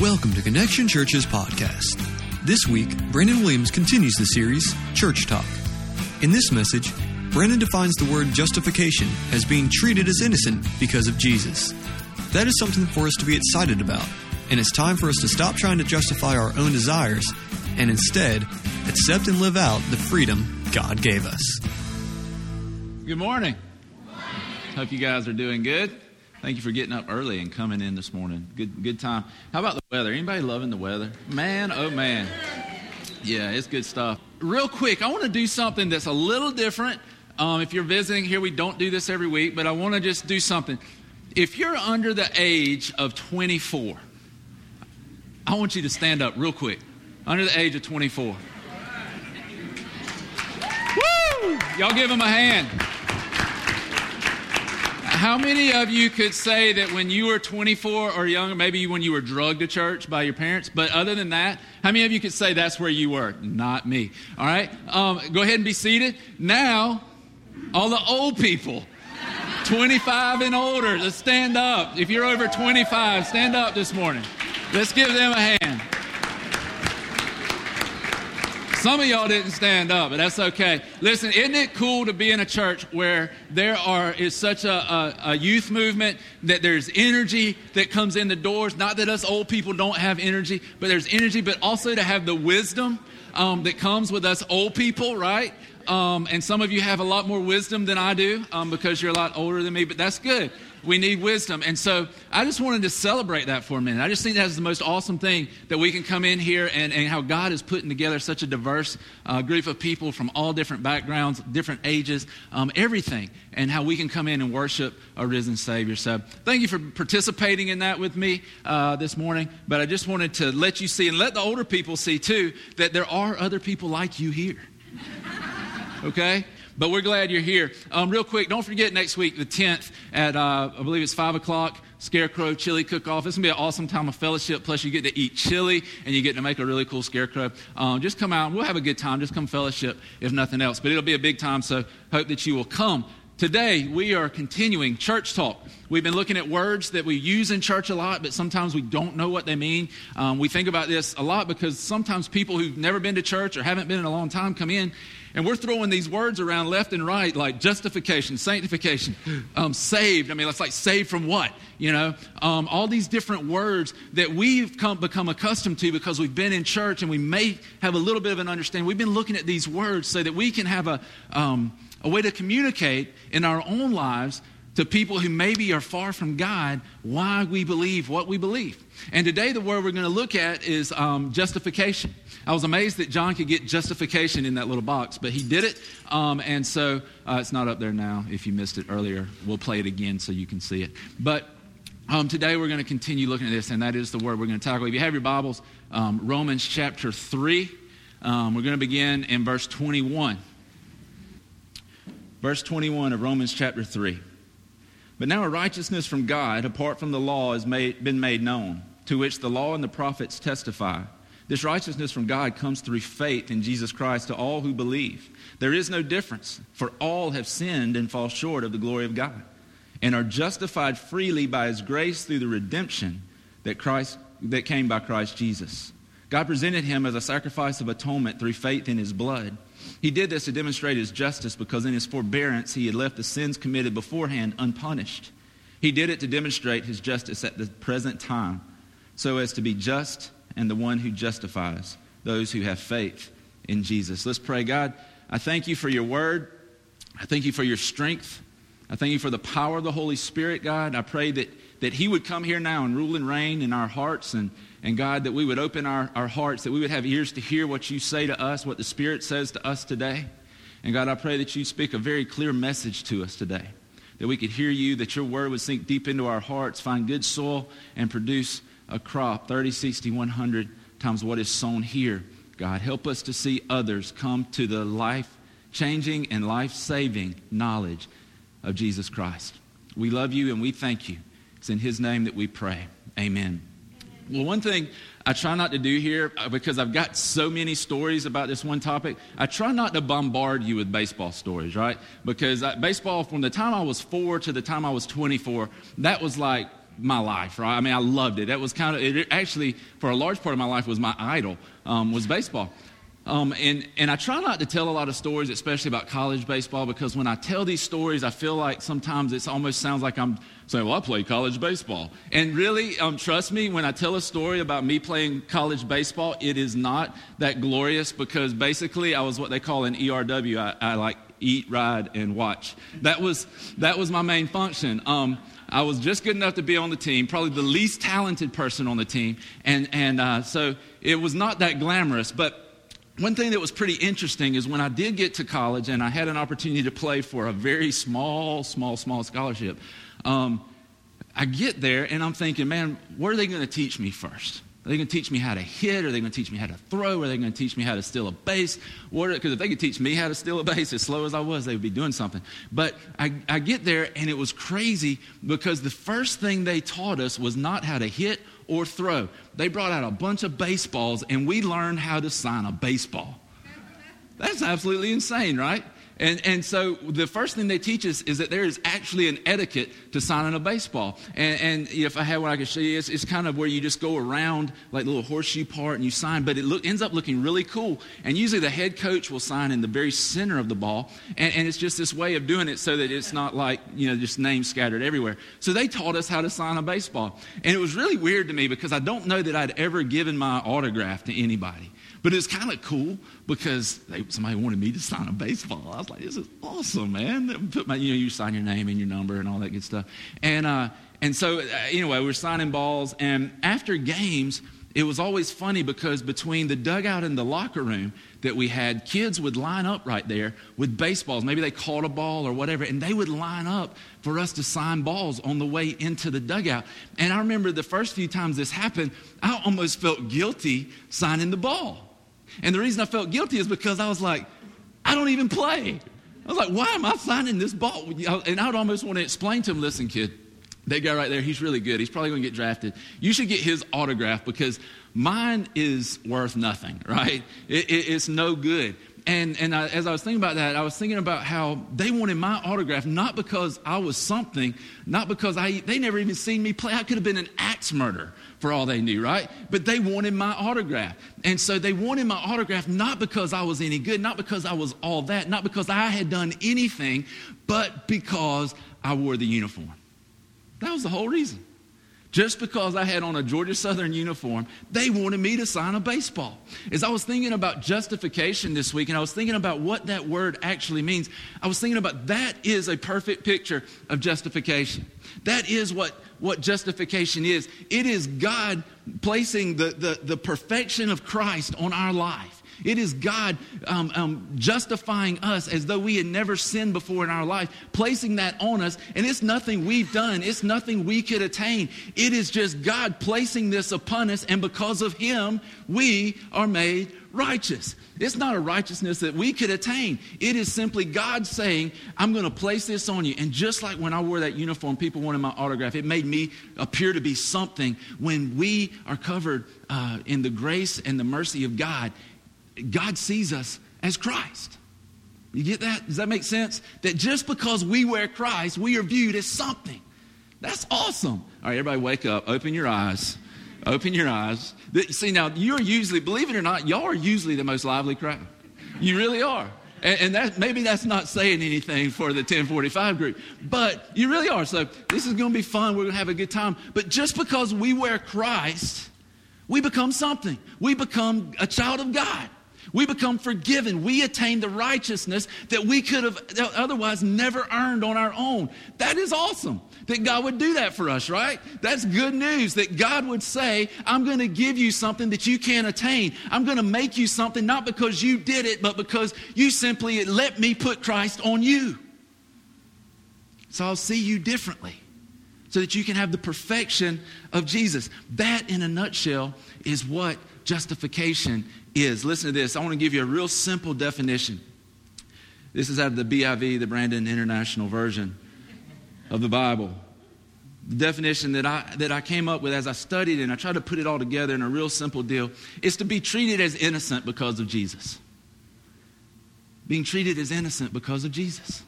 Welcome to Connection Church's podcast. This week, Brandon Williams continues the series, Church Talk. In this message, Brandon defines the word justification as being treated as innocent because of Jesus. That is something for us to be excited about, and it's time for us to stop trying to justify our own desires and instead accept and live out the freedom God gave us. Good morning. Hope you guys are doing good. Thank you for getting up early and coming in this morning. Good, good time. How about the weather? Anybody loving the weather? Man, oh man. Yeah, it's good stuff. Real quick, I want to do something that's a little different. Um, if you're visiting here, we don't do this every week, but I want to just do something. If you're under the age of 24, I want you to stand up real quick. Under the age of 24. Woo! Y'all give him a hand. How many of you could say that when you were 24 or younger, maybe when you were drugged to church by your parents, but other than that, how many of you could say that's where you were? Not me. All right? Um, go ahead and be seated. Now, all the old people, 25 and older, let's stand up. If you're over 25, stand up this morning. Let's give them a hand. Some of y'all didn't stand up, but that's okay. Listen, isn't it cool to be in a church where there are is such a, a, a, youth movement that there's energy that comes in the doors? Not that us old people don't have energy, but there's energy, but also to have the wisdom um, that comes with us old people, right? Um, and some of you have a lot more wisdom than I do um, because you're a lot older than me, but that's good. We need wisdom. And so I just wanted to celebrate that for a minute. I just think that's the most awesome thing that we can come in here and, and how God is putting together such a diverse uh, group of people from all different backgrounds, different ages, um, everything, and how we can come in and worship a risen Savior. So thank you for participating in that with me uh, this morning. But I just wanted to let you see and let the older people see too that there are other people like you here. okay? But we're glad you're here. Um, real quick, don't forget next week, the 10th, at uh, I believe it's 5 o'clock, Scarecrow Chili Cook Off. It's to be an awesome time of fellowship. Plus, you get to eat chili and you get to make a really cool scarecrow. Um, just come out. We'll have a good time. Just come fellowship, if nothing else. But it'll be a big time, so hope that you will come. Today, we are continuing church talk. We've been looking at words that we use in church a lot, but sometimes we don't know what they mean. Um, we think about this a lot because sometimes people who've never been to church or haven't been in a long time come in and we're throwing these words around left and right like justification, sanctification, um, saved. I mean, it's like saved from what? You know, um, all these different words that we've come, become accustomed to because we've been in church and we may have a little bit of an understanding. We've been looking at these words so that we can have a. Um, a way to communicate in our own lives to people who maybe are far from God why we believe what we believe. And today, the word we're going to look at is um, justification. I was amazed that John could get justification in that little box, but he did it. Um, and so uh, it's not up there now. If you missed it earlier, we'll play it again so you can see it. But um, today, we're going to continue looking at this, and that is the word we're going to tackle. If you have your Bibles, um, Romans chapter 3, um, we're going to begin in verse 21 verse 21 of Romans chapter 3. But now a righteousness from God, apart from the law, has made, been made known, to which the law and the prophets testify. This righteousness from God comes through faith in Jesus Christ to all who believe. There is no difference, for all have sinned and fall short of the glory of God, and are justified freely by his grace through the redemption that, Christ, that came by Christ Jesus. God presented him as a sacrifice of atonement through faith in his blood. He did this to demonstrate his justice because in his forbearance he had left the sins committed beforehand unpunished. He did it to demonstrate his justice at the present time so as to be just and the one who justifies those who have faith in Jesus. Let's pray. God, I thank you for your word. I thank you for your strength. I thank you for the power of the Holy Spirit, God. I pray that, that He would come here now and rule and reign in our hearts and and God, that we would open our, our hearts, that we would have ears to hear what you say to us, what the Spirit says to us today. And God, I pray that you speak a very clear message to us today, that we could hear you, that your word would sink deep into our hearts, find good soil, and produce a crop 30, 60, 100 times what is sown here. God, help us to see others come to the life changing and life saving knowledge of Jesus Christ. We love you and we thank you. It's in his name that we pray. Amen. Well, one thing I try not to do here, uh, because I've got so many stories about this one topic, I try not to bombard you with baseball stories, right? Because baseball, from the time I was four to the time I was 24, that was like my life, right? I mean, I loved it. That was kind of, it actually, for a large part of my life, was my idol, um, was baseball. Um, and, and I try not to tell a lot of stories, especially about college baseball, because when I tell these stories, I feel like sometimes it almost sounds like I'm saying, Well, I played college baseball. And really, um, trust me, when I tell a story about me playing college baseball, it is not that glorious because basically I was what they call an ERW. I, I like eat, ride, and watch. That was, that was my main function. Um, I was just good enough to be on the team, probably the least talented person on the team. And, and uh, so it was not that glamorous. But one thing that was pretty interesting is when I did get to college and I had an opportunity to play for a very small, small, small scholarship, um, I get there and I'm thinking, man, what are they going to teach me first? Are they going to teach me how to hit? Are they going to teach me how to throw? Are they going to teach me how to steal a base? Because if they could teach me how to steal a base as slow as I was, they would be doing something. But I, I get there, and it was crazy because the first thing they taught us was not how to hit or throw. They brought out a bunch of baseballs, and we learned how to sign a baseball. That's absolutely insane, right? And, and so the first thing they teach us is that there is actually an etiquette to signing a baseball. And, and if I had one I could show you, it's, it's, kind of where you just go around like the little horseshoe part and you sign, but it look, ends up looking really cool. And usually the head coach will sign in the very center of the ball. And, and it's just this way of doing it so that it's not like, you know, just names scattered everywhere. So they taught us how to sign a baseball. And it was really weird to me because I don't know that I'd ever given my autograph to anybody. But it's kind of cool because they, somebody wanted me to sign a baseball. I was like, this is awesome, man. Put my, you know, you sign your name and your number and all that good stuff. And, uh, and so, uh, anyway, we were signing balls. And after games, it was always funny because between the dugout and the locker room that we had, kids would line up right there with baseballs. Maybe they caught a ball or whatever, and they would line up for us to sign balls on the way into the dugout. And I remember the first few times this happened, I almost felt guilty signing the ball. And the reason I felt guilty is because I was like, I don't even play. I was like, why am I signing this ball? And I would almost want to explain to him, listen, kid, that guy right there, he's really good. He's probably going to get drafted. You should get his autograph because mine is worth nothing, right? It, it, it's no good. And, and I, as I was thinking about that, I was thinking about how they wanted my autograph not because I was something, not because I, they never even seen me play. I could have been an axe murderer for all they knew, right? But they wanted my autograph. And so they wanted my autograph not because I was any good, not because I was all that, not because I had done anything, but because I wore the uniform. That was the whole reason. Just because I had on a Georgia Southern uniform, they wanted me to sign a baseball. As I was thinking about justification this week and I was thinking about what that word actually means, I was thinking about that is a perfect picture of justification. That is what, what justification is. It is God placing the, the, the perfection of Christ on our life. It is God um, um, justifying us as though we had never sinned before in our life, placing that on us. And it's nothing we've done, it's nothing we could attain. It is just God placing this upon us, and because of Him, we are made righteous. It's not a righteousness that we could attain. It is simply God saying, I'm going to place this on you. And just like when I wore that uniform, people wanted my autograph. It made me appear to be something. When we are covered uh, in the grace and the mercy of God, God sees us as Christ. You get that? Does that make sense? That just because we wear Christ, we are viewed as something. That's awesome. All right, everybody wake up, open your eyes. Open your eyes. See, now, you're usually, believe it or not, y'all are usually the most lively crowd. You really are. And, and that, maybe that's not saying anything for the 1045 group, but you really are. So this is going to be fun. We're going to have a good time. But just because we wear Christ, we become something. We become a child of God. We become forgiven. We attain the righteousness that we could have otherwise never earned on our own. That is awesome that God would do that for us, right? That's good news that God would say, I'm going to give you something that you can't attain. I'm going to make you something not because you did it, but because you simply let me put Christ on you. So I'll see you differently so that you can have the perfection of Jesus. That, in a nutshell, is what justification is. Listen to this. I want to give you a real simple definition. This is out of the BIV, the Brandon International Version of the Bible. The definition that I, that I came up with as I studied and I tried to put it all together in a real simple deal is to be treated as innocent because of Jesus. Being treated as innocent because of Jesus.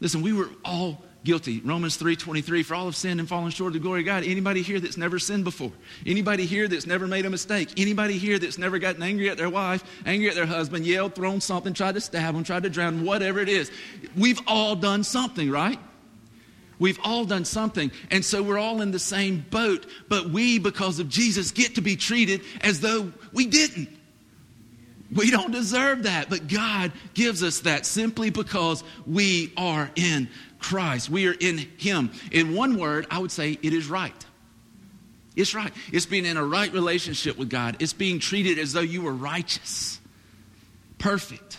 Listen, we were all guilty. Romans 3:23 for all have sinned and fallen short of the glory of God. Anybody here that's never sinned before? Anybody here that's never made a mistake? Anybody here that's never gotten angry at their wife, angry at their husband, yelled, thrown something, tried to stab them, tried to drown, them, whatever it is. We've all done something, right? We've all done something. And so we're all in the same boat, but we because of Jesus get to be treated as though we didn't. We don't deserve that, but God gives us that simply because we are in Christ. We are in Him. In one word, I would say it is right. It's right. It's being in a right relationship with God. It's being treated as though you were righteous, perfect.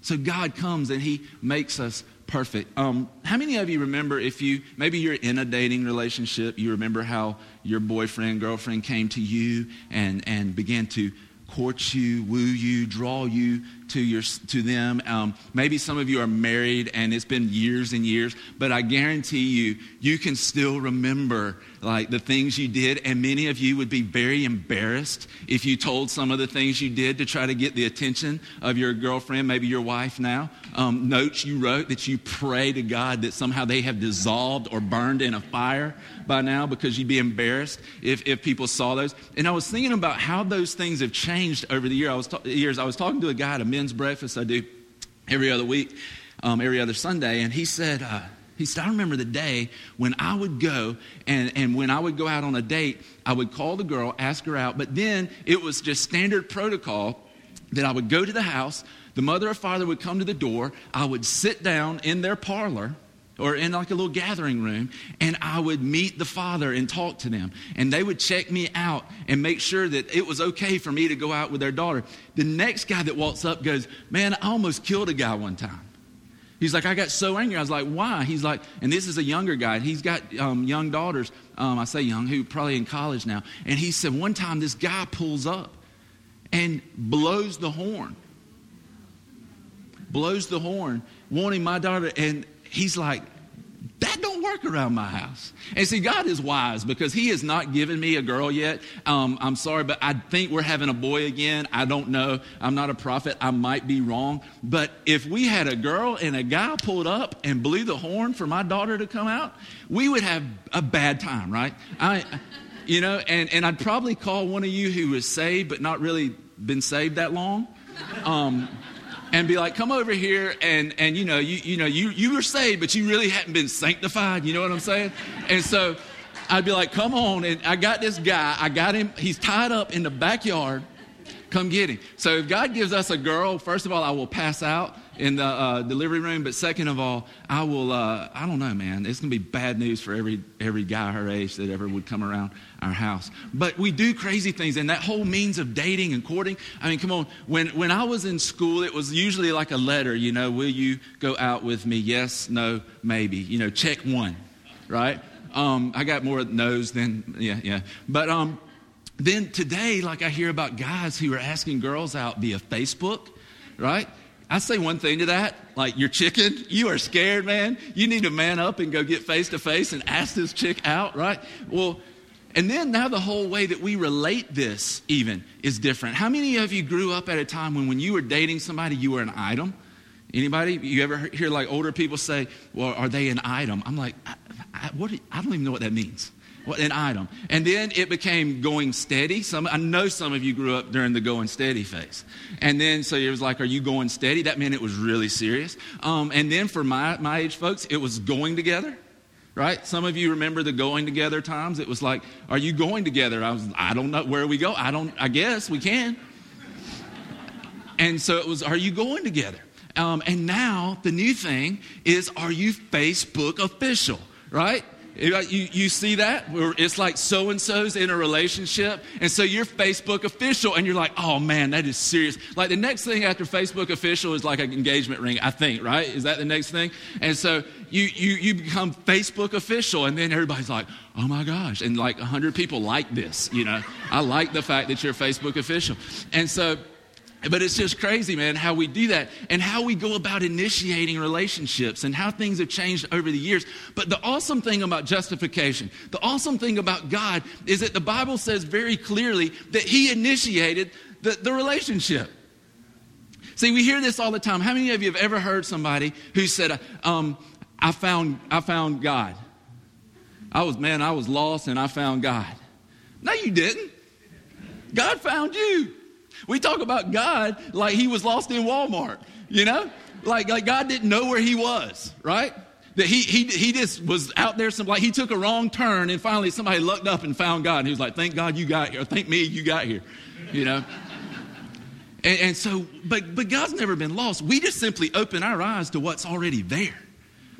So God comes and He makes us perfect. Um, how many of you remember if you, maybe you're in a dating relationship, you remember how your boyfriend, girlfriend came to you and, and began to court you, woo you, draw you to, your, to them. Um, maybe some of you are married and it's been years and years, but I guarantee you, you can still remember like the things you did, and many of you would be very embarrassed if you told some of the things you did to try to get the attention of your girlfriend, maybe your wife now. Um, notes you wrote that you pray to God that somehow they have dissolved or burned in a fire by now because you'd be embarrassed if, if people saw those. And I was thinking about how those things have changed over the year. I was ta- years. I was talking to a guy at a men's breakfast I do every other week, um, every other Sunday, and he said, uh, he said, I remember the day when I would go and, and when I would go out on a date, I would call the girl, ask her out, but then it was just standard protocol that I would go to the house, the mother or father would come to the door, I would sit down in their parlor or in like a little gathering room, and I would meet the father and talk to them. And they would check me out and make sure that it was okay for me to go out with their daughter. The next guy that walks up goes, Man, I almost killed a guy one time. He's like, I got so angry. I was like, why? He's like, and this is a younger guy. He's got um, young daughters. Um, I say young, who probably in college now. And he said, one time this guy pulls up and blows the horn. Blows the horn, wanting my daughter. And he's like, that don't work around my house. And see, God is wise because He has not given me a girl yet. Um, I'm sorry, but I think we're having a boy again. I don't know. I'm not a prophet. I might be wrong. But if we had a girl and a guy pulled up and blew the horn for my daughter to come out, we would have a bad time, right? I, you know, and, and I'd probably call one of you who was saved but not really been saved that long. Um, and be like, come over here and, and you know, you, you know, you, you were saved, but you really hadn't been sanctified. You know what I'm saying? And so I'd be like, come on. And I got this guy. I got him. He's tied up in the backyard. Come get him. So if God gives us a girl, first of all, I will pass out in the uh, delivery room. But second of all, I will, uh, I don't know, man. It's going to be bad news for every, every guy her age that ever would come around our house. But we do crazy things. And that whole means of dating and courting, I mean, come on. When, when I was in school, it was usually like a letter, you know, will you go out with me? Yes, no, maybe. You know, check one, right? Um, I got more no's than, yeah, yeah. But, um, then today, like I hear about guys who are asking girls out via Facebook, right? I say one thing to that, like you're chicken, you are scared, man. You need to man up and go get face to face and ask this chick out, right? Well, and then now the whole way that we relate this even is different. How many of you grew up at a time when when you were dating somebody, you were an item? Anybody? You ever hear like older people say, well, are they an item? I'm like, I, I, what, I don't even know what that means What an item. And then it became going steady. Some, I know some of you grew up during the going steady phase. And then, so it was like, are you going steady? That meant it was really serious. Um, and then for my, my age folks, it was going together. Right? Some of you remember the going together times. It was like, are you going together? I was, I don't know where we go. I don't, I guess we can. And so it was, are you going together? Um, and now the new thing is, are you Facebook official? Right? You, you see that? It's like so and so's in a relationship. And so you're Facebook official, and you're like, oh man, that is serious. Like the next thing after Facebook official is like an engagement ring, I think, right? Is that the next thing? And so you, you, you become Facebook official, and then everybody's like, oh my gosh. And like 100 people like this, you know? I like the fact that you're Facebook official. And so, but it's just crazy, man, how we do that and how we go about initiating relationships and how things have changed over the years. But the awesome thing about justification, the awesome thing about God is that the Bible says very clearly that He initiated the, the relationship. See, we hear this all the time. How many of you have ever heard somebody who said, um, I found, I found God. I was, man, I was lost and I found God. No, you didn't. God found you. We talk about God like he was lost in Walmart, you know? Like, like God didn't know where he was, right? That he, he, he just was out there, some, like he took a wrong turn and finally somebody looked up and found God. And he was like, thank God you got here. Thank me you got here, you know? and, and so, but, but God's never been lost. We just simply open our eyes to what's already there.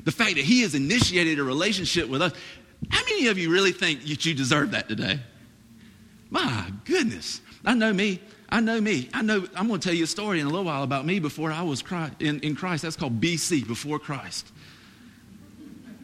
The fact that he has initiated a relationship with us. How many of you really think that you deserve that today? My goodness. I know me. I know me. I know. I'm going to tell you a story in a little while about me before I was Christ, in, in Christ. That's called BC, before Christ.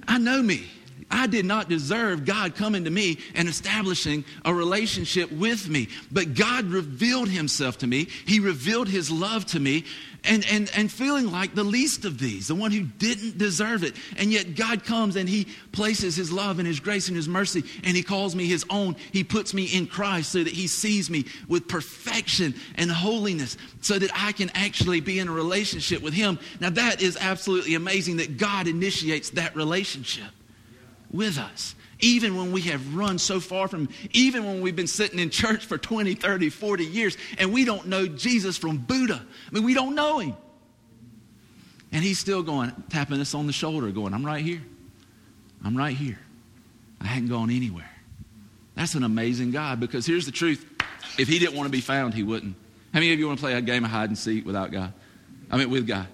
I know me. I did not deserve God coming to me and establishing a relationship with me. But God revealed himself to me. He revealed his love to me and, and, and feeling like the least of these, the one who didn't deserve it. And yet God comes and he places his love and his grace and his mercy and he calls me his own. He puts me in Christ so that he sees me with perfection and holiness so that I can actually be in a relationship with him. Now that is absolutely amazing that God initiates that relationship with us. Even when we have run so far from, even when we've been sitting in church for 20, 30, 40 years and we don't know Jesus from Buddha. I mean, we don't know him. And he's still going, tapping us on the shoulder, going, I'm right here. I'm right here. I hadn't gone anywhere. That's an amazing God because here's the truth. If he didn't want to be found, he wouldn't. How many of you want to play a game of hide and seek without God? I mean, with God.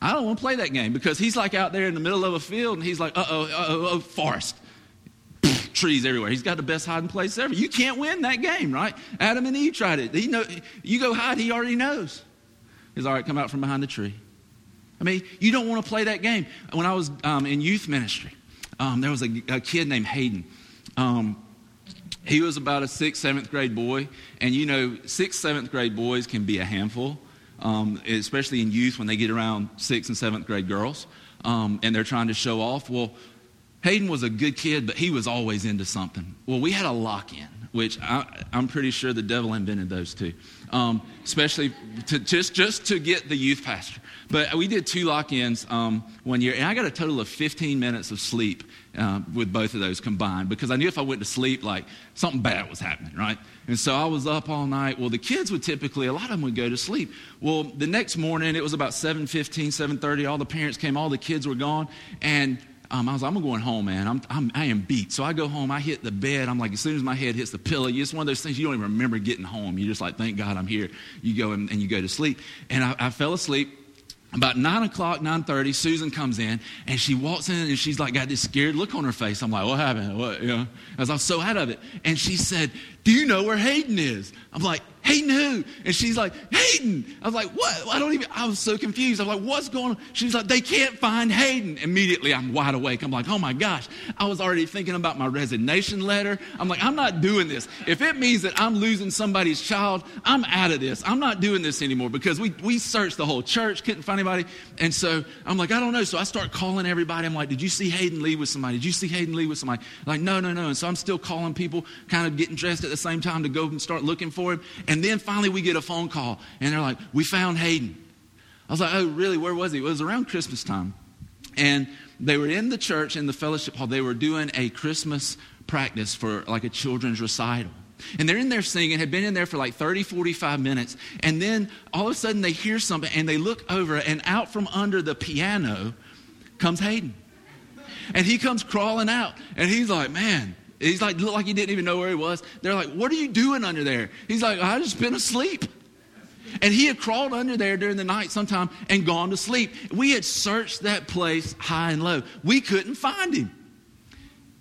I don't want to play that game because he's like out there in the middle of a field and he's like, uh oh, uh oh, forest. Trees everywhere. He's got the best hiding place ever. You can't win that game, right? Adam and Eve tried it. He know, you go hide, he already knows. He's all right, come out from behind the tree. I mean, you don't want to play that game. When I was um, in youth ministry, um, there was a, a, kid named Hayden. Um, he was about a sixth, seventh grade boy. And you know, sixth, seventh grade boys can be a handful um, especially in youth when they get around sixth and seventh grade girls um, and they're trying to show off. Well, Hayden was a good kid, but he was always into something. Well, we had a lock in, which I, am pretty sure the devil invented those two, um, especially to, just, just to get the youth pastor. But we did two lock ins um, one year, and I got a total of 15 minutes of sleep uh, with both of those combined because I knew if I went to sleep, like something bad was happening, right? And so I was up all night. Well, the kids would typically, a lot of them would go to sleep. Well, the next morning, it was about 7.15, 7.30. All the parents came, all the kids were gone. And um, I was like, I'm going home, man. I'm, I'm, I am beat. So I go home, I hit the bed. I'm like, as soon as my head hits the pillow, it's one of those things you don't even remember getting home. You're just like, thank God I'm here. You go and, and you go to sleep. And I, I fell asleep about 9 o'clock 9.30 susan comes in and she walks in and she's like got this scared look on her face. I'm like what happened? What you know? As i was so out of it. And she said do you know where hayden is i'm like Hayden who? And she's like, Hayden. I was like, what? I don't even, I was so confused. I was like, what's going on? She's like, they can't find Hayden. Immediately, I'm wide awake. I'm like, oh my gosh. I was already thinking about my resignation letter. I'm like, I'm not doing this. If it means that I'm losing somebody's child, I'm out of this. I'm not doing this anymore because we, we searched the whole church, couldn't find anybody. And so I'm like, I don't know. So I start calling everybody. I'm like, did you see Hayden leave with somebody? Did you see Hayden leave with somebody? Like, no, no, no. And so I'm still calling people, kind of getting dressed at the same time to go and start looking for him. And and then finally we get a phone call and they're like, We found Hayden. I was like, Oh, really? Where was he? It was around Christmas time. And they were in the church in the fellowship hall. They were doing a Christmas practice for like a children's recital. And they're in there singing, had been in there for like 30, 45 minutes. And then all of a sudden they hear something and they look over, and out from under the piano comes Hayden. And he comes crawling out. And he's like, Man, He's like, looked like he didn't even know where he was. They're like, what are you doing under there? He's like, I just been asleep. And he had crawled under there during the night sometime and gone to sleep. We had searched that place high and low. We couldn't find him.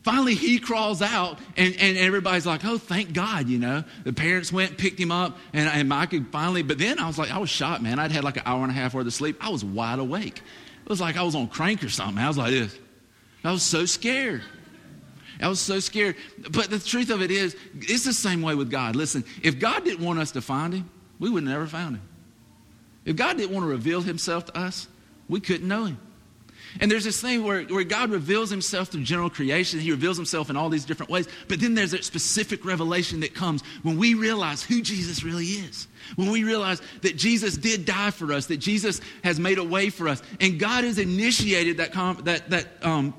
Finally, he crawls out, and, and everybody's like, oh, thank God, you know. The parents went picked him up, and, and I could finally, but then I was like, I was shocked, man. I'd had like an hour and a half worth of sleep. I was wide awake. It was like I was on crank or something. I was like this. I was so scared. I was so scared. But the truth of it is, it's the same way with God. Listen, if God didn't want us to find him, we would never found him. If God didn't want to reveal himself to us, we couldn't know him. And there's this thing where, where God reveals himself through general creation. He reveals himself in all these different ways. But then there's a specific revelation that comes when we realize who Jesus really is. When we realize that Jesus did die for us, that Jesus has made a way for us. And God has initiated that, that, that um,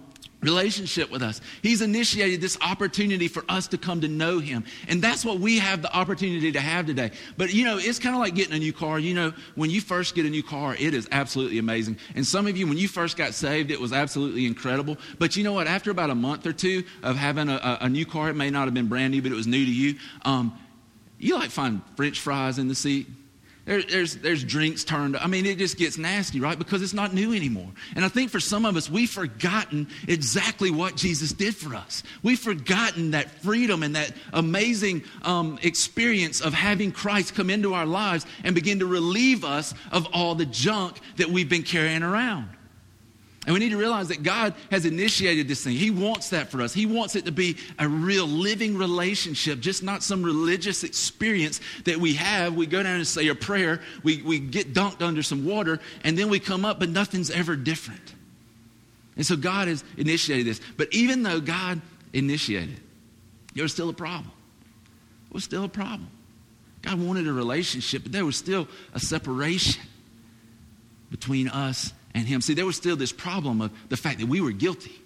relationship with us. He's initiated this opportunity for us to come to know Him. And that's what we have the opportunity to have today. But you know, it's kind of like getting a new car. You know, when you first get a new car, it is absolutely amazing. And some of you, when you first got saved, it was absolutely incredible. But you know what? After about a month or two of having a, a new car, it may not have been brand new, but it was new to you. Um, you like find French fries in the seat. There, there's, there's drinks turned. I mean, it just gets nasty, right? Because it's not new anymore. And I think for some of us, we've forgotten exactly what Jesus did for us. We've forgotten that freedom and that amazing um, experience of having Christ come into our lives and begin to relieve us of all the junk that we've been carrying around. And we need to realize that God has initiated this thing. He wants that for us. He wants it to be a real living relationship, just not some religious experience that we have. We go down and say a prayer, we, we get dunked under some water, and then we come up, but nothing's ever different. And so God has initiated this. But even though God initiated, there was still a problem. It was still a problem. God wanted a relationship, but there was still a separation between us and him. See, there was still this problem of the fact that we were guilty,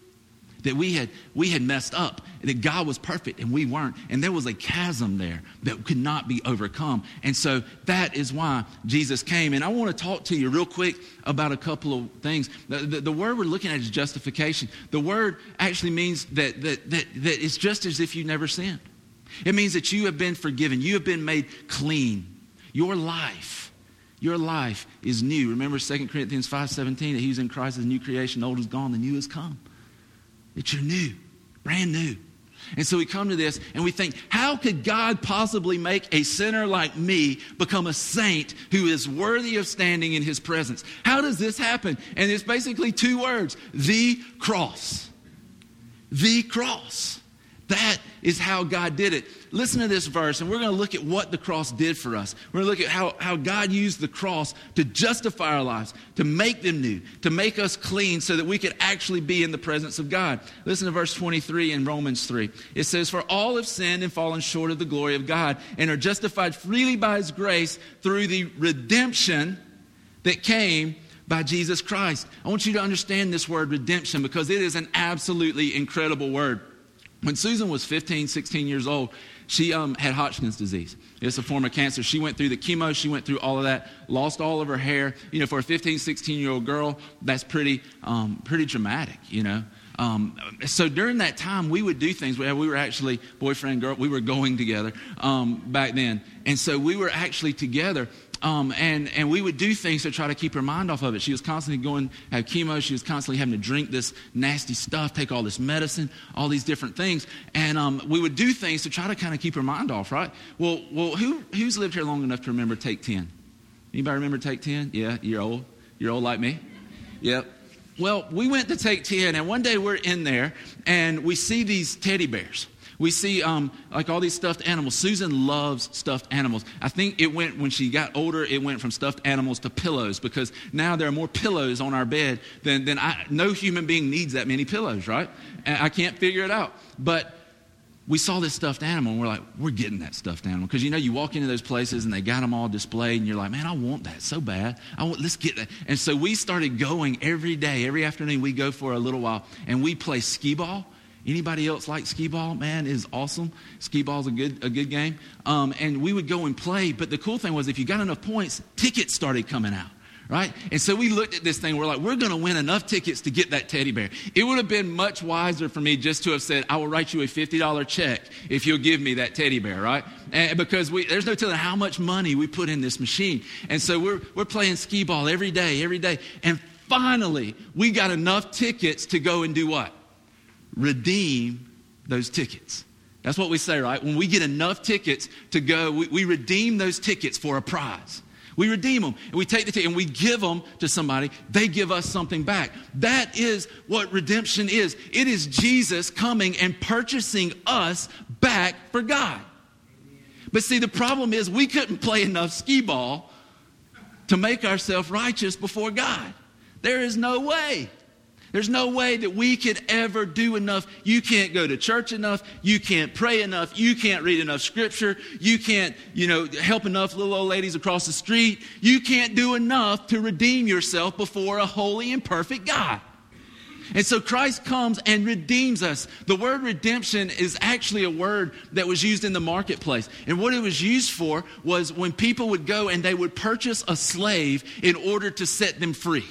that we had, we had messed up, that God was perfect and we weren't. And there was a chasm there that could not be overcome. And so that is why Jesus came. And I want to talk to you real quick about a couple of things. The, the, the word we're looking at is justification. The word actually means that, that, that, that it's just as if you never sinned. It means that you have been forgiven, you have been made clean. Your life your life is new. Remember 2 Corinthians 5.17 that he's in Christ as a new creation, the old is gone, the new has come. It's your new, brand new. And so we come to this and we think, how could God possibly make a sinner like me become a saint who is worthy of standing in his presence? How does this happen? And it's basically two words the cross. The cross. That is how God did it. Listen to this verse, and we're going to look at what the cross did for us. We're going to look at how, how God used the cross to justify our lives, to make them new, to make us clean so that we could actually be in the presence of God. Listen to verse 23 in Romans 3. It says, For all have sinned and fallen short of the glory of God, and are justified freely by his grace through the redemption that came by Jesus Christ. I want you to understand this word redemption because it is an absolutely incredible word. When Susan was 15, 16 years old, she um, had Hodgkin's disease. It's a form of cancer. She went through the chemo, she went through all of that, lost all of her hair. You know, for a 15, 16 year old girl, that's pretty, um, pretty dramatic, you know. Um, so during that time, we would do things. We were actually boyfriend, girl, we were going together um, back then. And so we were actually together. Um, and, and we would do things to try to keep her mind off of it. She was constantly going, have chemo. She was constantly having to drink this nasty stuff, take all this medicine, all these different things. And um, we would do things to try to kind of keep her mind off, right? Well, well who, who's lived here long enough to remember Take 10? Anybody remember Take 10? Yeah, you're old. You're old like me? Yep. Well, we went to Take 10, and one day we're in there, and we see these teddy bears. We see um, like all these stuffed animals. Susan loves stuffed animals. I think it went, when she got older, it went from stuffed animals to pillows because now there are more pillows on our bed than, than I, no human being needs that many pillows, right? And I can't figure it out. But we saw this stuffed animal and we're like, we're getting that stuffed animal. Because you know, you walk into those places and they got them all displayed and you're like, man, I want that so bad. I want, let's get that. And so we started going every day, every afternoon, we go for a little while and we play skee ball Anybody else like skee ball? Man, is awesome. Skee ball is a good, a good game. Um, and we would go and play. But the cool thing was, if you got enough points, tickets started coming out. Right? And so we looked at this thing. We're like, we're going to win enough tickets to get that teddy bear. It would have been much wiser for me just to have said, I will write you a $50 check if you'll give me that teddy bear, right? And because we, there's no telling how much money we put in this machine. And so we're, we're playing skee ball every day, every day. And finally, we got enough tickets to go and do what? Redeem those tickets. That's what we say, right? When we get enough tickets to go, we, we redeem those tickets for a prize. We redeem them and we take the ticket and we give them to somebody. They give us something back. That is what redemption is. It is Jesus coming and purchasing us back for God. But see, the problem is we couldn't play enough skee ball to make ourselves righteous before God. There is no way. There's no way that we could ever do enough. You can't go to church enough. You can't pray enough. You can't read enough scripture. You can't, you know, help enough little old ladies across the street. You can't do enough to redeem yourself before a holy and perfect God. And so Christ comes and redeems us. The word redemption is actually a word that was used in the marketplace. And what it was used for was when people would go and they would purchase a slave in order to set them free.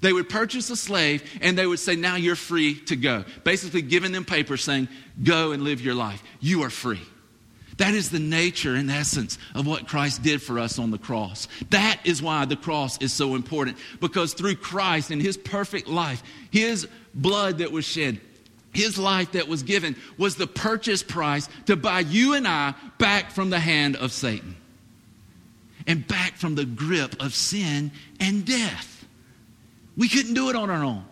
They would purchase a slave and they would say, Now you're free to go. Basically, giving them papers saying, Go and live your life. You are free. That is the nature and essence of what Christ did for us on the cross. That is why the cross is so important because through Christ and his perfect life, his blood that was shed, his life that was given was the purchase price to buy you and I back from the hand of Satan and back from the grip of sin and death. We couldn't do it on our own.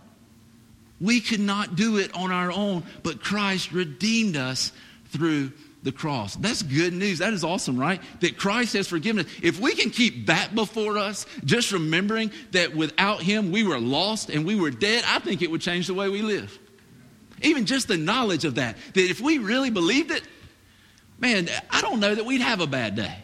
We could not do it on our own, but Christ redeemed us through the cross. That's good news. That is awesome, right? That Christ has forgiven us. If we can keep that before us, just remembering that without Him we were lost and we were dead, I think it would change the way we live. Even just the knowledge of that, that if we really believed it, man, I don't know that we'd have a bad day.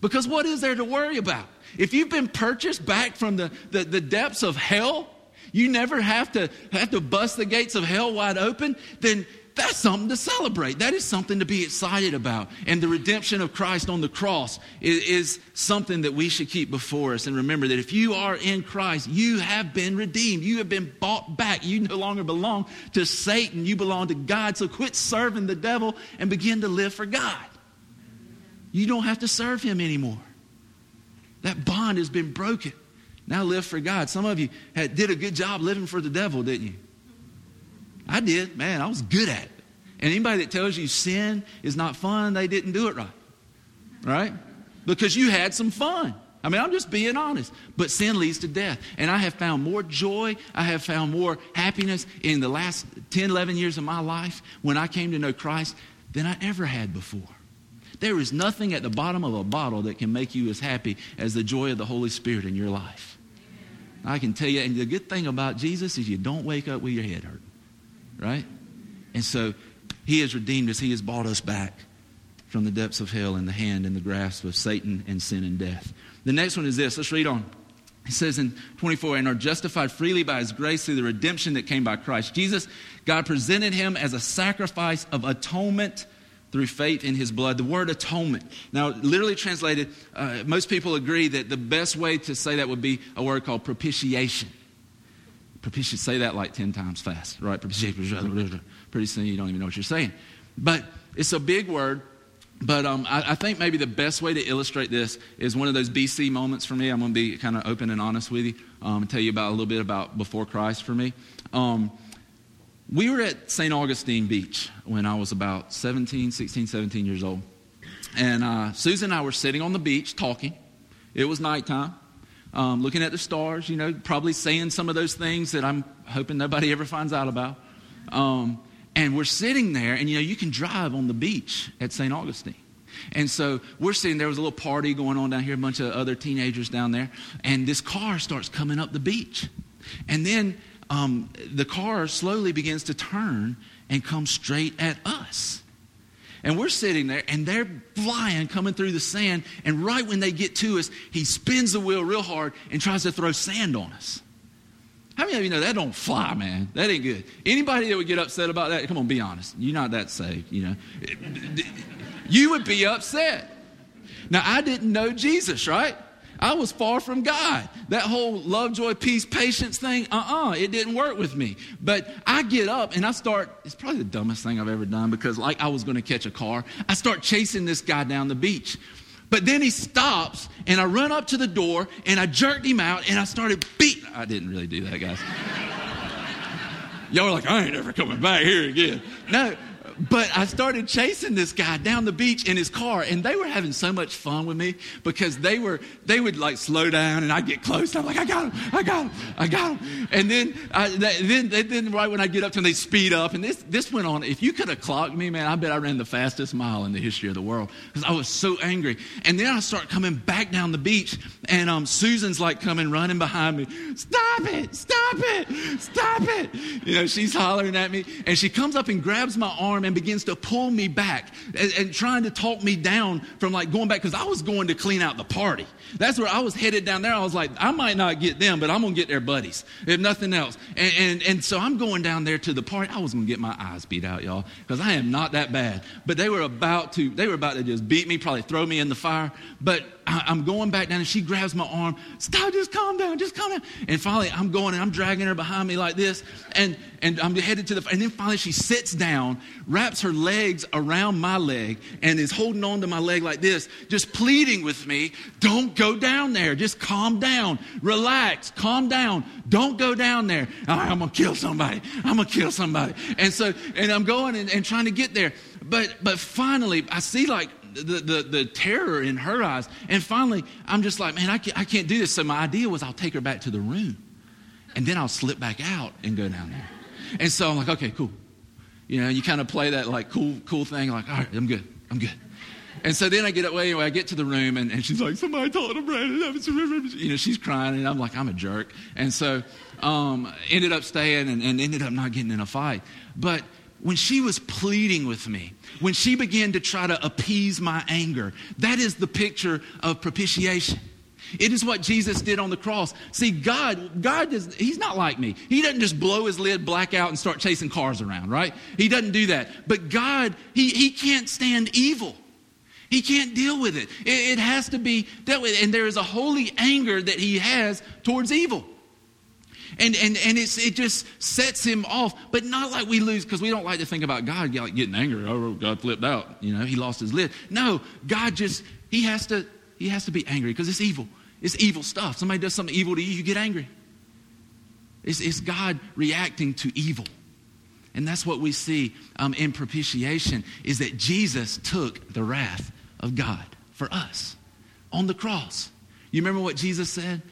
Because what is there to worry about? If you've been purchased back from the, the, the, depths of hell, you never have to have to bust the gates of hell wide open, then that's something to celebrate. That is something to be excited about. And the redemption of Christ on the cross is, is, something that we should keep before us. And remember that if you are in Christ, you have been redeemed. You have been bought back. You no longer belong to Satan. You belong to God. So quit serving the devil and begin to live for God. You don't have to serve him anymore. That bond has been broken. Now live for God. Some of you had, did a good job living for the devil, didn't you? I did. Man, I was good at it. And anybody that tells you sin is not fun, they didn't do it right. Right? Because you had some fun. I mean, I'm just being honest. But sin leads to death. And I have found more joy, I have found more happiness in the last 10, 11 years of my life when I came to know Christ than I ever had before. There is nothing at the bottom of a bottle that can make you as happy as the joy of the Holy Spirit in your life. I can tell you, and the good thing about Jesus is you don't wake up with your head hurting, right? And so he has redeemed us, he has bought us back from the depths of hell and the hand and the grasp of Satan and sin and death. The next one is this. Let's read on. It says in 24, and are justified freely by his grace through the redemption that came by Christ Jesus. God presented him as a sacrifice of atonement through faith in his blood. The word atonement. Now, literally translated, uh, most people agree that the best way to say that would be a word called propitiation. Propitiation, say that like 10 times fast, right? Propitiation. Pretty soon you don't even know what you're saying. But it's a big word. But um, I, I, think maybe the best way to illustrate this is one of those BC moments for me. I'm going to be kind of open and honest with you um, and tell you about a little bit about before Christ for me. Um, we were at St. Augustine Beach when I was about 17, 16, 17 years old. And uh, Susan and I were sitting on the beach talking. It was nighttime, um, looking at the stars, you know, probably saying some of those things that I'm hoping nobody ever finds out about. Um, and we're sitting there, and you know, you can drive on the beach at St. Augustine. And so we're sitting there was a little party going on down here, a bunch of other teenagers down there, and this car starts coming up the beach. And then um, the car slowly begins to turn and come straight at us. And we're sitting there, and they're flying, coming through the sand. And right when they get to us, he spins the wheel real hard and tries to throw sand on us. How many of you know that don't fly, man? That ain't good. Anybody that would get upset about that, come on, be honest. You're not that saved, you know. You would be upset. Now, I didn't know Jesus, right? I was far from God. That whole love, joy, peace, patience thing, uh uh-uh, uh, it didn't work with me. But I get up and I start, it's probably the dumbest thing I've ever done because, like I was going to catch a car, I start chasing this guy down the beach. But then he stops and I run up to the door and I jerked him out and I started beating. I didn't really do that, guys. Y'all are like, I ain't ever coming back here again. No, but I started chasing this guy down the beach in his car, and they were having so much fun with me because they were they would like slow down, and I'd get close. I'm like, I got him, I got him, I got him. And then I, then then right when I get up to they speed up, and this this went on. If you could have clocked me, man, I bet I ran the fastest mile in the history of the world because I was so angry. And then I start coming back down the beach, and um, Susan's like coming running behind me. Stop it! Stop it! Stop it! You know, she's hollering at me, and she comes up and grabs my arm and begins to pull me back and, and trying to talk me down from like going back because I was going to clean out the party. That's where I was headed down there. I was like, I might not get them, but I'm gonna get their buddies, if nothing else. And and, and so I'm going down there to the party. I was gonna get my eyes beat out, y'all, because I am not that bad. But they were about to, they were about to just beat me, probably throw me in the fire. But I, am going back down and she grabs my arm. Stop, just calm down, just calm down. And finally I'm going and I'm dragging her behind me like this. And and I'm headed to the and then finally she sits down, wraps her legs around my leg, and is holding on to my leg like this, just pleading with me, don't go down there. Just calm down. Relax. Calm down. Don't go down there. I'm gonna kill somebody. I'm gonna kill somebody. And so and I'm going and, and trying to get there. But but finally I see like the, the, the terror in her eyes. And finally, I'm just like, man, I can't, I can't do this. So my idea was I'll take her back to the room. And then I'll slip back out and go down there. And so I'm like, okay, cool. You know, you kind of play that like cool, cool thing, like, all right, I'm good, I'm good. And so then I get away, anyway, I get to the room, and, and she's like, somebody told him, Brandon. You know, she's crying, and I'm like, I'm a jerk. And so um, ended up staying and, and ended up not getting in a fight. But when she was pleading with me, when she began to try to appease my anger, that is the picture of propitiation. It is what Jesus did on the cross. See, God, God does, He's not like me. He doesn't just blow his lid black out and start chasing cars around, right? He doesn't do that. But God, He, he can't stand evil. He can't deal with it. it. It has to be dealt with. And there is a holy anger that He has towards evil. And, and, and it's, it just sets him off, but not like we lose, because we don't like to think about God getting angry. Oh, God flipped out. You know, he lost his lid. No, God just, he has to, he has to be angry because it's evil. It's evil stuff. Somebody does something evil to you, you get angry. It's, it's God reacting to evil. And that's what we see um, in propitiation is that Jesus took the wrath of God for us on the cross. You remember what Jesus said?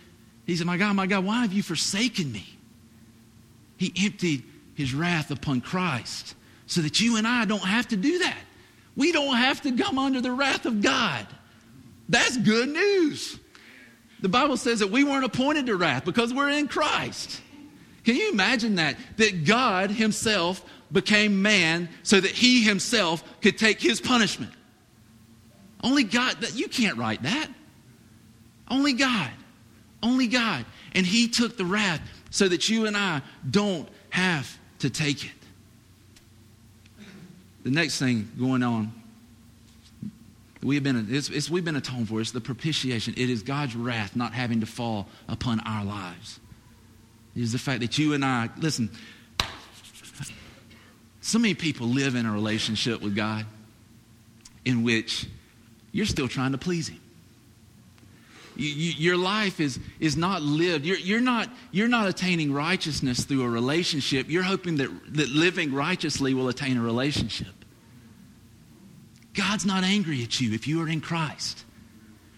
He said, My God, my God, why have you forsaken me? He emptied his wrath upon Christ so that you and I don't have to do that. We don't have to come under the wrath of God. That's good news. The Bible says that we weren't appointed to wrath because we're in Christ. Can you imagine that? That God Himself became man so that He Himself could take His punishment. Only God, that you can't write that. Only God. Only God. And He took the wrath so that you and I don't have to take it. The next thing going on, we have been, it's, it's, we've been atoned for. It's the propitiation. It is God's wrath not having to fall upon our lives. It is the fact that you and I, listen, so many people live in a relationship with God in which you're still trying to please Him. You, you, your life is, is not lived. You're, you're, not, you're not attaining righteousness through a relationship. You're hoping that, that living righteously will attain a relationship. God's not angry at you if you are in Christ.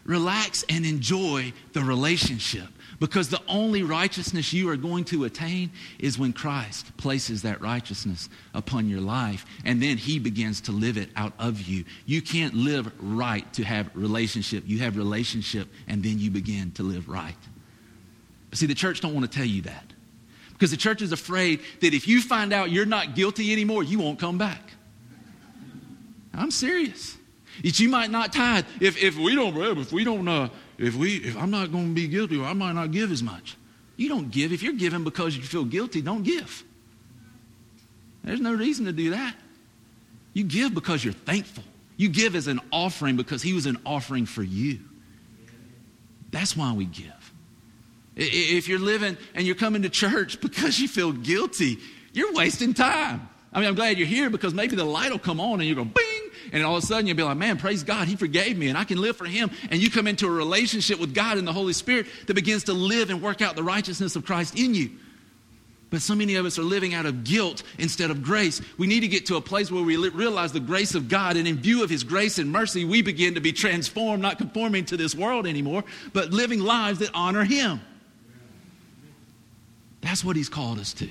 Relax and enjoy the relationship. Because the only righteousness you are going to attain is when Christ places that righteousness upon your life and then he begins to live it out of you. You can't live right to have relationship. You have relationship and then you begin to live right. But see, the church don't want to tell you that. Because the church is afraid that if you find out you're not guilty anymore, you won't come back. I'm serious. You might not tithe if, if we don't if we don't uh, if we if I'm not going to be guilty, or I might not give as much. You don't give. If you're giving because you feel guilty, don't give. There's no reason to do that. You give because you're thankful. You give as an offering because he was an offering for you. That's why we give. If you're living and you're coming to church because you feel guilty, you're wasting time. I mean, I'm glad you're here because maybe the light will come on and you go, bing, and all of a sudden you'll be like, man, praise God, He forgave me and I can live for Him. And you come into a relationship with God and the Holy Spirit that begins to live and work out the righteousness of Christ in you. But so many of us are living out of guilt instead of grace. We need to get to a place where we realize the grace of God, and in view of His grace and mercy, we begin to be transformed, not conforming to this world anymore, but living lives that honor Him. That's what He's called us to.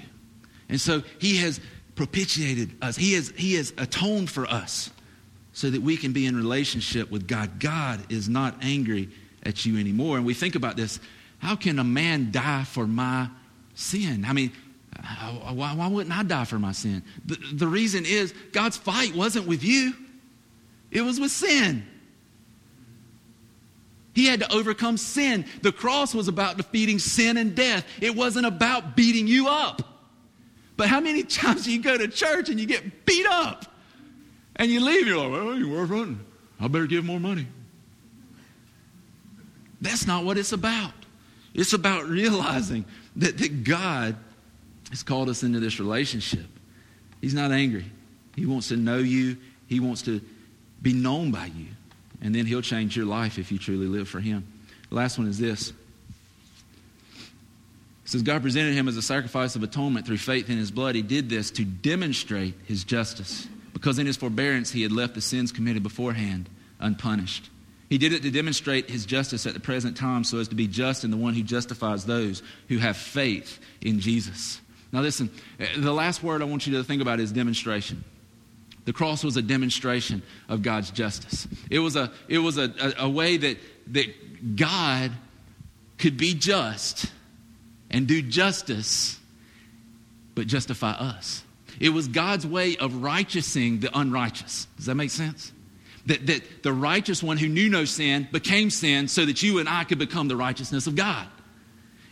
And so He has propitiated us, He has, he has atoned for us so that we can be in relationship with God. God is not angry at you anymore. And we think about this how can a man die for my sin? I mean, uh, why, why wouldn't I die for my sin? The, the reason is God's fight wasn't with you, it was with sin. He had to overcome sin. The cross was about defeating sin and death. It wasn't about beating you up. But how many times do you go to church and you get beat up? And you leave, you're like, well, you worth running. I better give more money. That's not what it's about. It's about realizing that, that God has called us into this relationship. He's not angry. He wants to know you, He wants to be known by you. And then He'll change your life if you truly live for Him. The last one is this. It says, God presented him as a sacrifice of atonement through faith in his blood. He did this to demonstrate his justice, because in his forbearance he had left the sins committed beforehand unpunished. He did it to demonstrate his justice at the present time so as to be just in the one who justifies those who have faith in Jesus. Now, listen, eh, the last word I want you to think about is demonstration. The cross was a demonstration of God's justice. It was a, it was a, a, a way that, that God could be just and do justice, but justify us. It was God's way of righteousing the unrighteous. Does that make sense? That, that the righteous one who knew no sin became sin so that you and I could become the righteousness of God.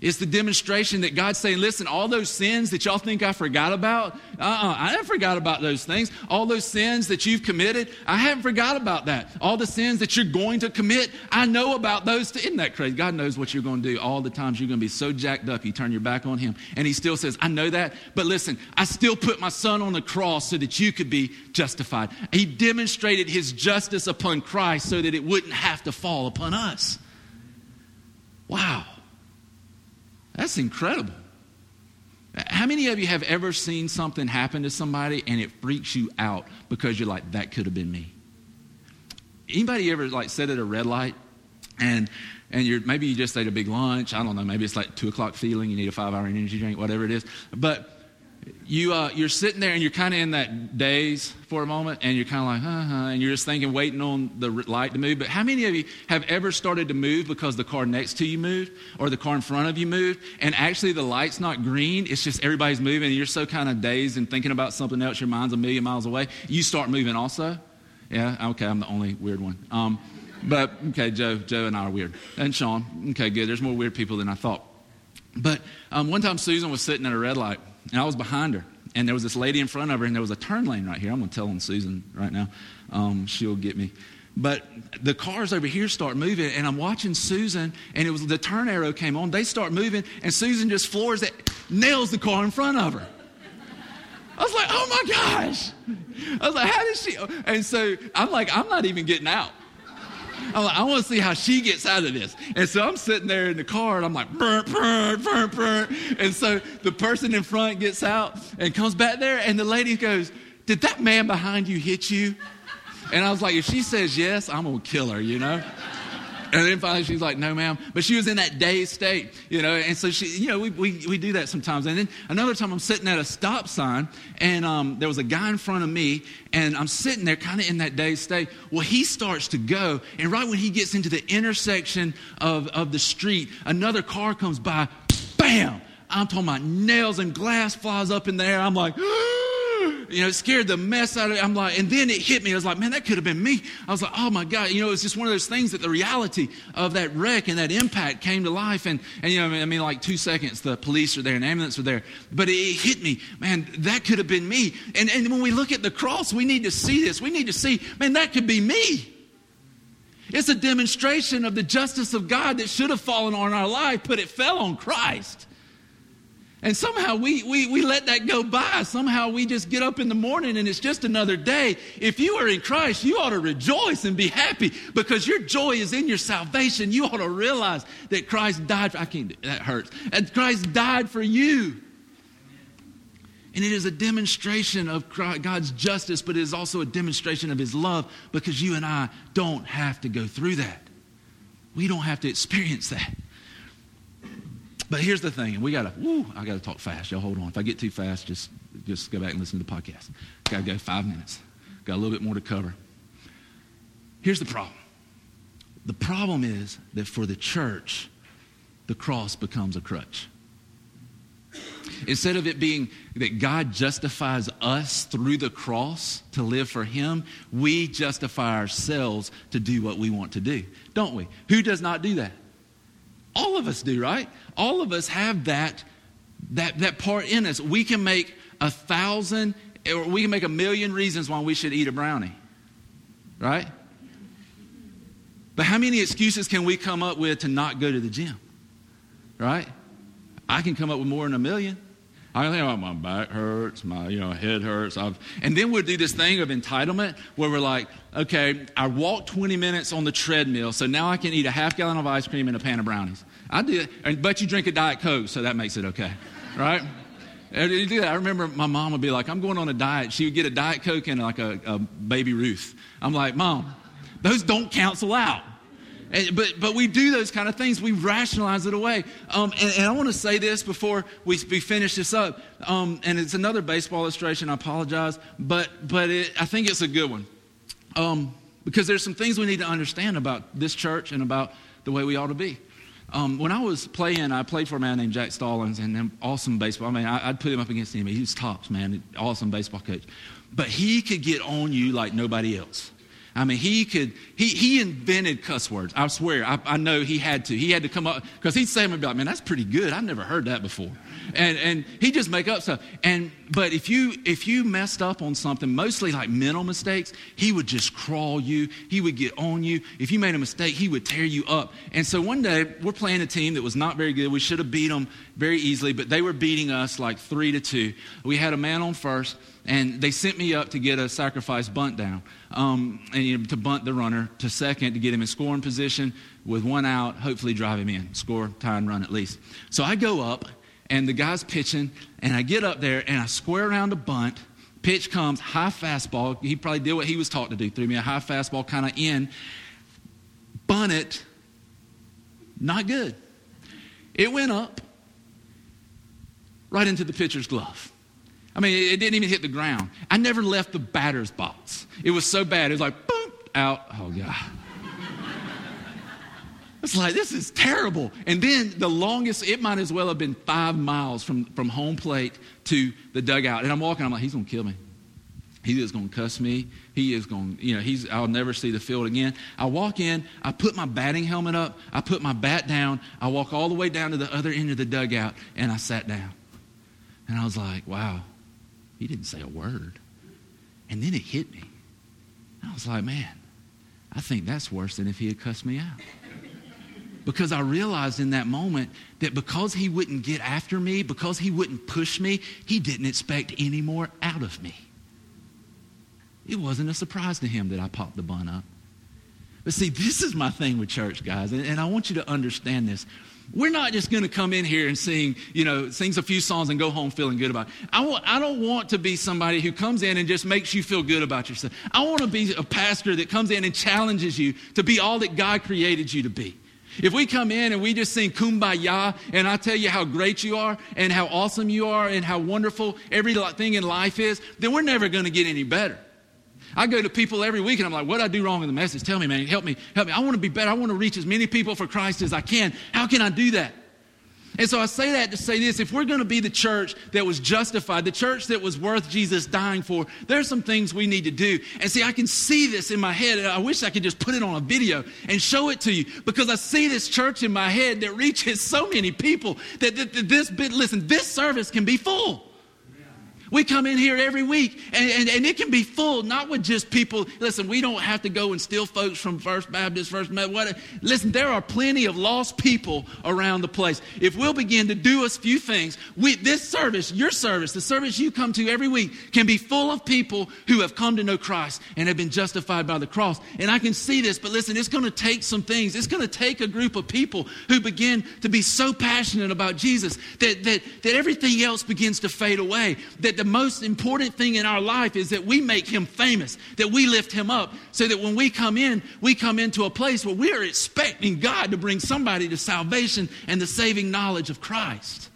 It's the demonstration that God's saying, listen, all those sins that y'all think I forgot about, uh-uh, I haven't forgot about those things. All those sins that you've committed, I haven't forgot about that. All the sins that you're going to commit, I know about those. Isn't that crazy? God knows what you're going to do. All the times you're going to be so jacked up, you turn your back on Him. And He still says, I know that, but listen, I still put my Son on the cross so that you could be justified. He demonstrated His justice upon Christ so that it wouldn't have to fall upon us. Wow. That's incredible. How many of you have ever seen something happen to somebody and it freaks you out because you're like, that could have been me? Anybody ever like sit at a red light and and you're maybe you just ate a big lunch. I don't know. Maybe it's like two o'clock feeling. You need a five hour energy drink, whatever it is. But you, uh, you're sitting there and you're kind of in that daze for a moment and you're kind of like, huh, huh, and you're just thinking, waiting on the light to move. But how many of you have ever started to move because the car next to you moved or the car in front of you moved and actually the light's not green? It's just everybody's moving and you're so kind of dazed and thinking about something else. Your mind's a million miles away. You start moving also. Yeah, okay, I'm the only weird one. Um, but okay, Joe, Joe and I are weird. And Sean, okay, good. There's more weird people than I thought. But um, one time Susan was sitting at a red light and I was behind her. And there was this lady in front of her, and there was a turn lane right here. I'm going to tell on Susan right now. Um, she'll get me. But the cars over here start moving, and I'm watching Susan, and it was the turn arrow came on. They start moving, and Susan just floors it, nails the car in front of her. I was like, oh my gosh. I was like, how did she? And so I'm like, I'm not even getting out. I'm like, I want to see how she gets out of this. And so I'm sitting there in the car and I'm like, burn, burn, burn, burn. And so the person in front gets out and comes back there and the lady goes, Did that man behind you hit you? And I was like, If she says yes, I'm going to kill her, you know? And then finally she's like, no, ma'am. But she was in that dazed state, you know. And so she, you know, we, we, we do that sometimes. And then another time I'm sitting at a stop sign and um, there was a guy in front of me and I'm sitting there kind of in that dazed state. Well, he starts to go. And right when he gets into the intersection of, of the street, another car comes by, bam. I'm talking about nails and glass flies up in the air. I'm like, you know, it scared the mess out of me. I'm like, and then it hit me. I was like, man, that could have been me. I was like, oh my God. You know, it's just one of those things that the reality of that wreck and that impact came to life. And, and you know, I mean, like two seconds, the police are there and ambulance are there. But it hit me, man, that could have been me. And, and when we look at the cross, we need to see this. We need to see, man, that could be me. It's a demonstration of the justice of God that should have fallen on our life, but it fell on Christ. And somehow we, we, we let that go by. Somehow we just get up in the morning and it's just another day. If you are in Christ, you ought to rejoice and be happy because your joy is in your salvation. You ought to realize that Christ died for, I can't, that hurts. And Christ died for you. And it is a demonstration of God's justice, but it is also a demonstration of His love because you and I don't have to go through that. We don't have to experience that. But here's the thing, and we gotta, woo, I gotta talk fast. Y'all hold on. If I get too fast, just, just go back and listen to the podcast. Gotta go five minutes. Got a little bit more to cover. Here's the problem. The problem is that for the church, the cross becomes a crutch. Instead of it being that God justifies us through the cross to live for Him, we justify ourselves to do what we want to do, don't we? Who does not do that? All of us do, right? All of us have that, that, that part in us. We can make a thousand, or we can make a million reasons why we should eat a brownie, right? But how many excuses can we come up with to not go to the gym, right? I can come up with more than a million. I think oh, my back hurts, my you know head hurts. I've, and then we'll do this thing of entitlement where we're like, okay, I walked 20 minutes on the treadmill, so now I can eat a half gallon of ice cream and a pan of brownies. I do, but you drink a diet coke, so that makes it okay, right? You do that. I remember my mom would be like, I'm going on a diet. She would get a diet coke and like a, a baby Ruth. I'm like, mom, those don't cancel out. And, but, but we do those kind of things. We rationalize it away. Um, and, and, I want to say this before we, we finish this up. Um, and it's another baseball illustration. I apologize. But, but it, I think it's a good one. Um, because there's some things we need to understand about this church and about the way we ought to be. Um, when I was playing, I played for a man named Jack Stallings, and an awesome baseball. I mean, I, would put him up against him. He was tops, man. Awesome baseball coach. But he could get on you like nobody else. I mean, he could, he, he invented cuss words. I swear, I, I know he had to. He had to come up, because he'd say, them and be like, man, that's pretty good. I've never heard that before. And, and he just make up stuff. And, but if you, if you messed up on something, mostly like mental mistakes, he would just crawl you. He would get on you. If you made a mistake, he would tear you up. And so one day, we're playing a team that was not very good. We should have beat them very easily, but they were beating us like three to two. We had a man on first and they sent me up to get a sacrifice bunt down, um, and you know, to bunt the runner to second to get him in scoring position with one out, hopefully drive him in, score, tie, and run at least. So I go up, and the guy's pitching, and I get up there and I square around a bunt. Pitch comes, high fastball. He probably did what he was taught to do, threw me a high fastball kind of in. Bunt it, not good. It went up right into the pitcher's glove. I mean, it didn't even hit the ground. I never left the batter's box. It was so bad. It was like, boom, out. Oh, God. It's like, this is terrible. And then the longest, it might as well have been five miles from, from home plate to the dugout. And I'm walking, I'm like, he's going to kill me. He is going to cuss me. He is going, you know, he's, I'll never see the field again. I walk in, I put my batting helmet up, I put my bat down, I walk all the way down to the other end of the dugout, and I sat down. And I was like, wow, he didn't say a word. And then it hit me. I was like, man, I think that's worse than if he had cussed me out. Because I realized in that moment that because he wouldn't get after me, because he wouldn't push me, he didn't expect any more out of me. It wasn't a surprise to him that I popped the bunt up. But see, this is my thing with church, guys, and, I want you to understand this. We're not just going to come in here and sing, you know, sings a few songs and go home feeling good about it. I, I don't want to be somebody who comes in and just makes you feel good about yourself. I want to be a pastor that comes in and challenges you to be all that God created you to be. If we come in and we just sing kumbaya and I tell you how great you are and how awesome you are and how wonderful everything in life is, then we're never going to get any better. I go to people every week and I'm like, what did I do wrong in the message? Tell me, man. Help me. Help me. I want to be better. I want to reach as many people for Christ as I can. How can I do that? And so I say that to say this if we're going to be the church that was justified, the church that was worth Jesus dying for, there's some things we need to do. And see, I can see this in my head, and I wish I could just put it on a video and show it to you because I see this church in my head that reaches so many people that, that, that this bit, listen, this service can be full. We come in here every week and, and, and, it can be full, not with just people. Listen, we don't have to go and steal folks from First Baptist, First Methodist. Listen, there are plenty of lost people around the place. If we'll begin to do a few things, we, this service, your service, the service you come to every week, can be full of people who have come to know Christ and have been justified by the cross. And I can see this, but listen, it's going to take some things. It's going to take a group of people who begin to be so passionate about Jesus that, that, that everything else begins to fade away. That the most important thing in our life is that we make him famous, that we lift him up, so that when we come in, we come into a place where we are expecting God to bring somebody to salvation and the saving knowledge of Christ.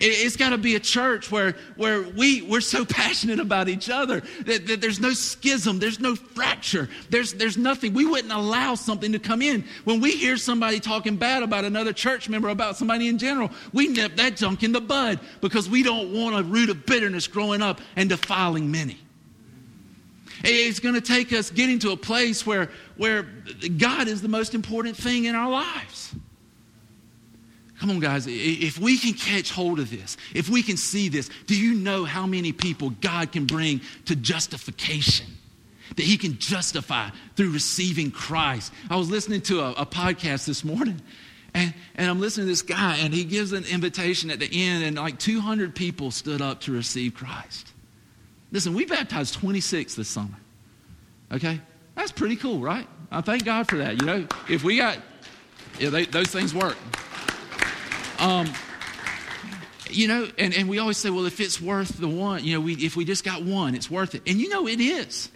It's got to be a church where, where we, we're so passionate about each other that, that, there's no schism, there's no fracture, there's, there's nothing. We wouldn't allow something to come in. When we hear somebody talking bad about another church member, about somebody in general, we nip that junk in the bud because we don't want a root of bitterness growing up and defiling many. It's going to take us getting to a place where, where God is the most important thing in our lives. Come on, guys, if we can catch hold of this, if we can see this, do you know how many people God can bring to justification? That He can justify through receiving Christ. I was listening to a, a podcast this morning, and, and I'm listening to this guy, and he gives an invitation at the end, and like 200 people stood up to receive Christ. Listen, we baptized 26 this summer. Okay? That's pretty cool, right? I thank God for that. You know, if we got, yeah, they, those things work. Um, you know, and, and we always say, well, if it's worth the one, you know, we, if we just got one, it's worth it. And you know, it is.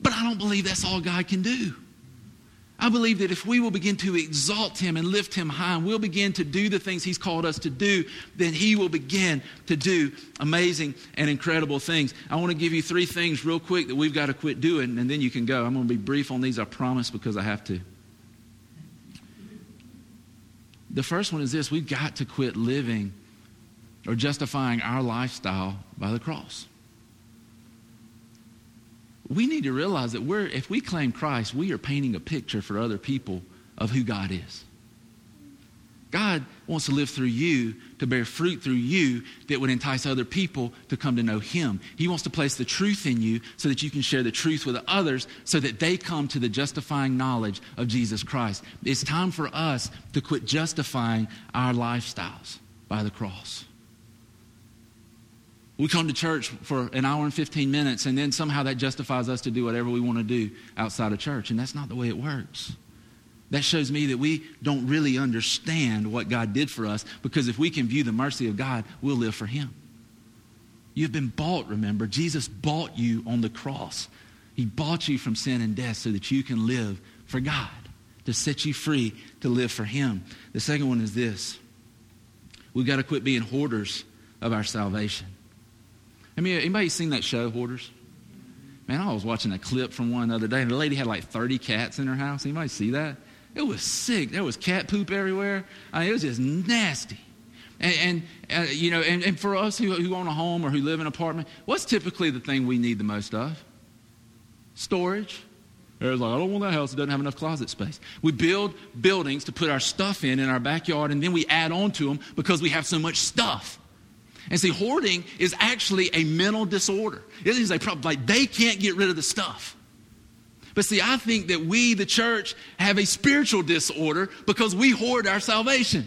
But I don't believe that's all God can do. I believe that if we will begin to exalt Him and lift Him high, and we'll begin to do the things He's called us to do, then He will begin to do amazing and incredible things. I want to give you three things real quick that we've got to quit doing, and then you can go. I'm going to be brief on these, I promise, because I have to. The first one is this we've got to quit living or justifying our lifestyle by the cross. We need to realize that we're, if we claim Christ, we are painting a picture for other people of who God is. God wants to live through you, to bear fruit through you that would entice other people to come to know Him. He wants to place the truth in you so that you can share the truth with others so that they come to the justifying knowledge of Jesus Christ. It's time for us to quit justifying our lifestyles by the cross. We come to church for an hour and 15 minutes, and then somehow that justifies us to do whatever we want to do outside of church. And that's not the way it works. That shows me that we don't really understand what God did for us because if we can view the mercy of God, we'll live for Him. You've been bought, remember. Jesus bought you on the cross. He bought you from sin and death so that you can live for God, to set you free to live for Him. The second one is this we've got to quit being hoarders of our salvation. I mean, anybody seen that show, Hoarders? Man, I was watching a clip from one the other day, and the lady had like 30 cats in her house. Anybody see that? It was sick. There was cat poop everywhere. I mean, it was just nasty. And, and uh, you know, and, and for us who, who own a home or who live in an apartment, what's typically the thing we need the most of? Storage. There's like, I don't want that house. It doesn't have enough closet space. We build buildings to put our stuff in in our backyard, and then we add on to them because we have so much stuff. And see, hoarding is actually a mental disorder. It is a problem. Like they can't get rid of the stuff. But see, I think that we, the church, have a spiritual disorder because we hoard our salvation.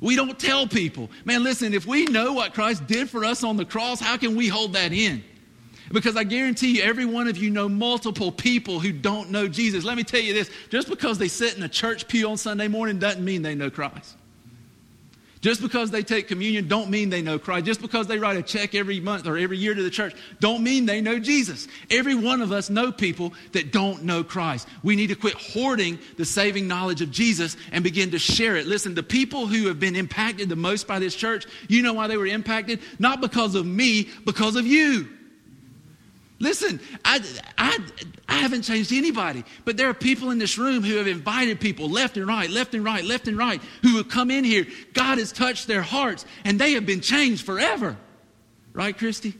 We don't tell people, man, listen, if we know what Christ did for us on the cross, how can we hold that in? Because I guarantee you, every one of you know multiple people who don't know Jesus. Let me tell you this just because they sit in a church pew on Sunday morning doesn't mean they know Christ. Just because they take communion don't mean they know Christ. Just because they write a check every month or every year to the church don't mean they know Jesus. Every one of us know people that don't know Christ. We need to quit hoarding the saving knowledge of Jesus and begin to share it. Listen, the people who have been impacted the most by this church, you know why they were impacted? Not because of me, because of you. Listen, I, I, I haven't changed anybody, but there are people in this room who have invited people left and right, left and right, left and right, who have come in here. God has touched their hearts, and they have been changed forever. Right, Christy?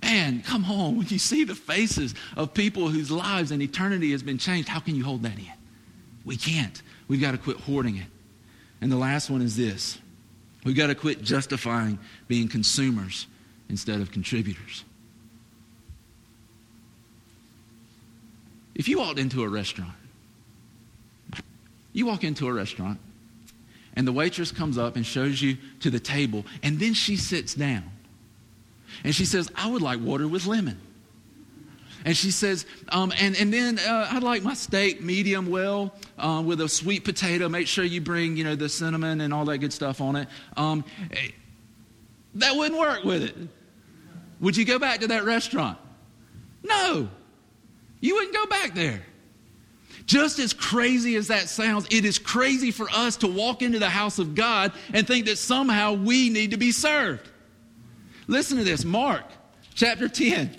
Man, come on. When you see the faces of people whose lives and eternity has been changed, how can you hold that in? We can't. We've got to quit hoarding it. And the last one is this we've got to quit justifying being consumers instead of contributors. If you walked into a restaurant, you walk into a restaurant, and the waitress comes up and shows you to the table, and then she sits down. And she says, I would like water with lemon. And she says, um, and, and then uh, I'd like my steak medium well uh, with a sweet potato. Make sure you bring, you know, the cinnamon and all that good stuff on it. Um, That wouldn't work with it. Would you go back to that restaurant? No. You wouldn't go back there. Just as crazy as that sounds, it is crazy for us to walk into the house of God and think that somehow we need to be served. Listen to this Mark chapter 10.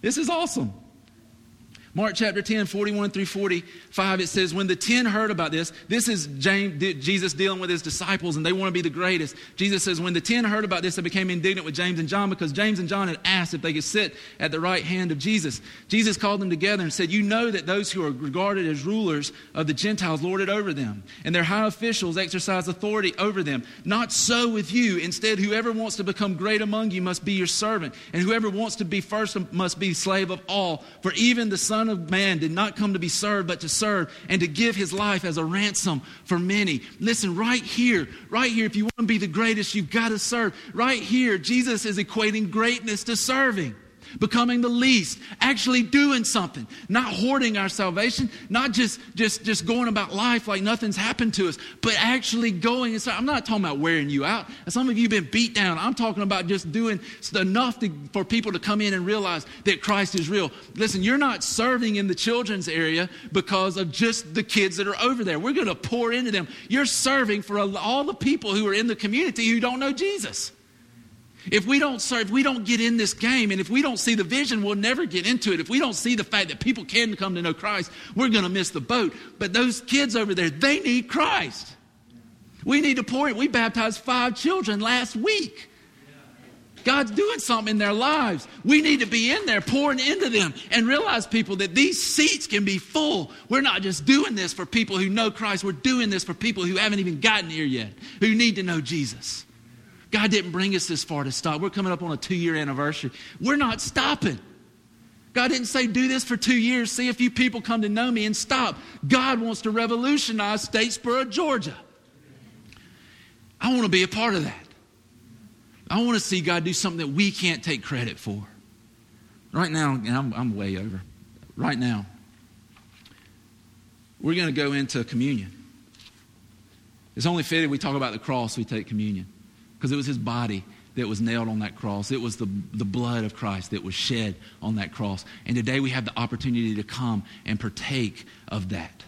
This is awesome. Mark chapter 10, 41 through 45, it says, When the ten heard about this, this is James, Jesus dealing with his disciples, and they want to be the greatest. Jesus says, When the ten heard about this, they became indignant with James and John because James and John had asked if they could sit at the right hand of Jesus. Jesus called them together and said, You know that those who are regarded as rulers of the Gentiles lord it over them, and their high officials exercise authority over them. Not so with you. Instead, whoever wants to become great among you must be your servant, and whoever wants to be first must be slave of all. For even the Son of Man did not come to be served, but to serve and to give his life as a ransom for many. Listen, right here, right here, if you want to be the greatest, you've got to serve. Right here, Jesus is equating greatness to serving becoming the least, actually doing something, not hoarding our salvation, not just just just going about life like nothing's happened to us, but actually going and I'm not talking about wearing you out. Some of you have been beat down. I'm talking about just doing enough to, for people to come in and realize that Christ is real. Listen, you're not serving in the children's area because of just the kids that are over there. We're going to pour into them. You're serving for all the people who are in the community who don't know Jesus. If we don't serve, if we don't get in this game, and if we don't see the vision, we'll never get into it. If we don't see the fact that people can come to know Christ, we're going to miss the boat. But those kids over there, they need Christ. We need to pour it. We baptized five children last week. God's doing something in their lives. We need to be in there pouring into them and realize, people, that these seats can be full. We're not just doing this for people who know Christ, we're doing this for people who haven't even gotten here yet, who need to know Jesus. God didn't bring us this far to stop. We're coming up on a two year anniversary. We're not stopping. God didn't say, do this for two years, see a few people come to know me and stop. God wants to revolutionize Statesboro, Georgia. I want to be a part of that. I want to see God do something that we can't take credit for. Right now, and I'm, I'm way over. Right now, we're going to go into communion. It's only fitting we talk about the cross, we take communion because it was his body that was nailed on that cross. It was the, the blood of Christ that was shed on that cross. And today we have the opportunity to come and partake of that.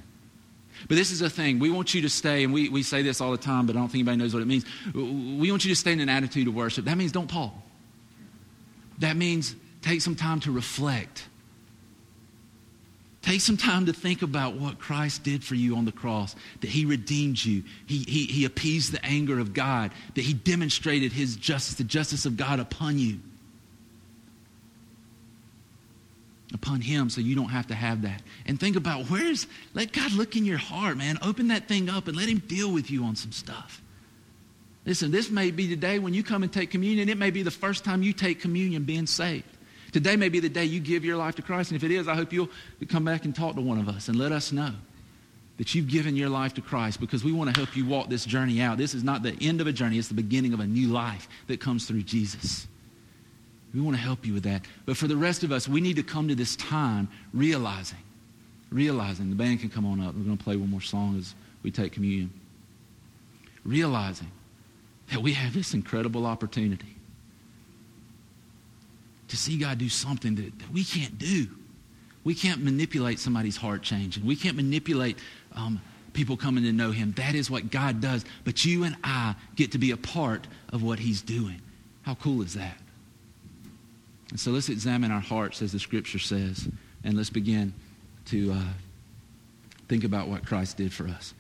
But this is a thing. We want you to stay, and we, we say this all the time, but I don't think anybody knows what it means. We want you to stay in an attitude of worship. That means don't pause. That means take some time to reflect Take some time to think about what Christ did for you on the cross, that He redeemed you, He, he, he appeased the anger of God, that He demonstrated His justice, the justice of God upon you. Upon Him, so you don't have to have that. And think about where's, let God look in your heart, man. Open that thing up and let Him deal with you on some stuff. Listen, this may be the day when you come and take communion. It may be the first time you take communion being saved. Today may be the day you give your life to Christ. And if it is, I hope you'll come back and talk to one of us and let us know that you've given your life to Christ because we want to help you walk this journey out. This is not the end of a journey, it's the beginning of a new life that comes through Jesus. We want to help you with that. But for the rest of us, we need to come to this time realizing, realizing, the band can come on up. We're going to play one more song as we take communion. Realizing that we have this incredible opportunity to see God do something that, that we can't do. We can't manipulate somebody's heart changing. We can't manipulate um, people coming to know Him. That is what God does. But you and I get to be a part of what He's doing. How cool is that? And so let's examine our hearts as the Scripture says, and let's begin to uh, think about what Christ did for us.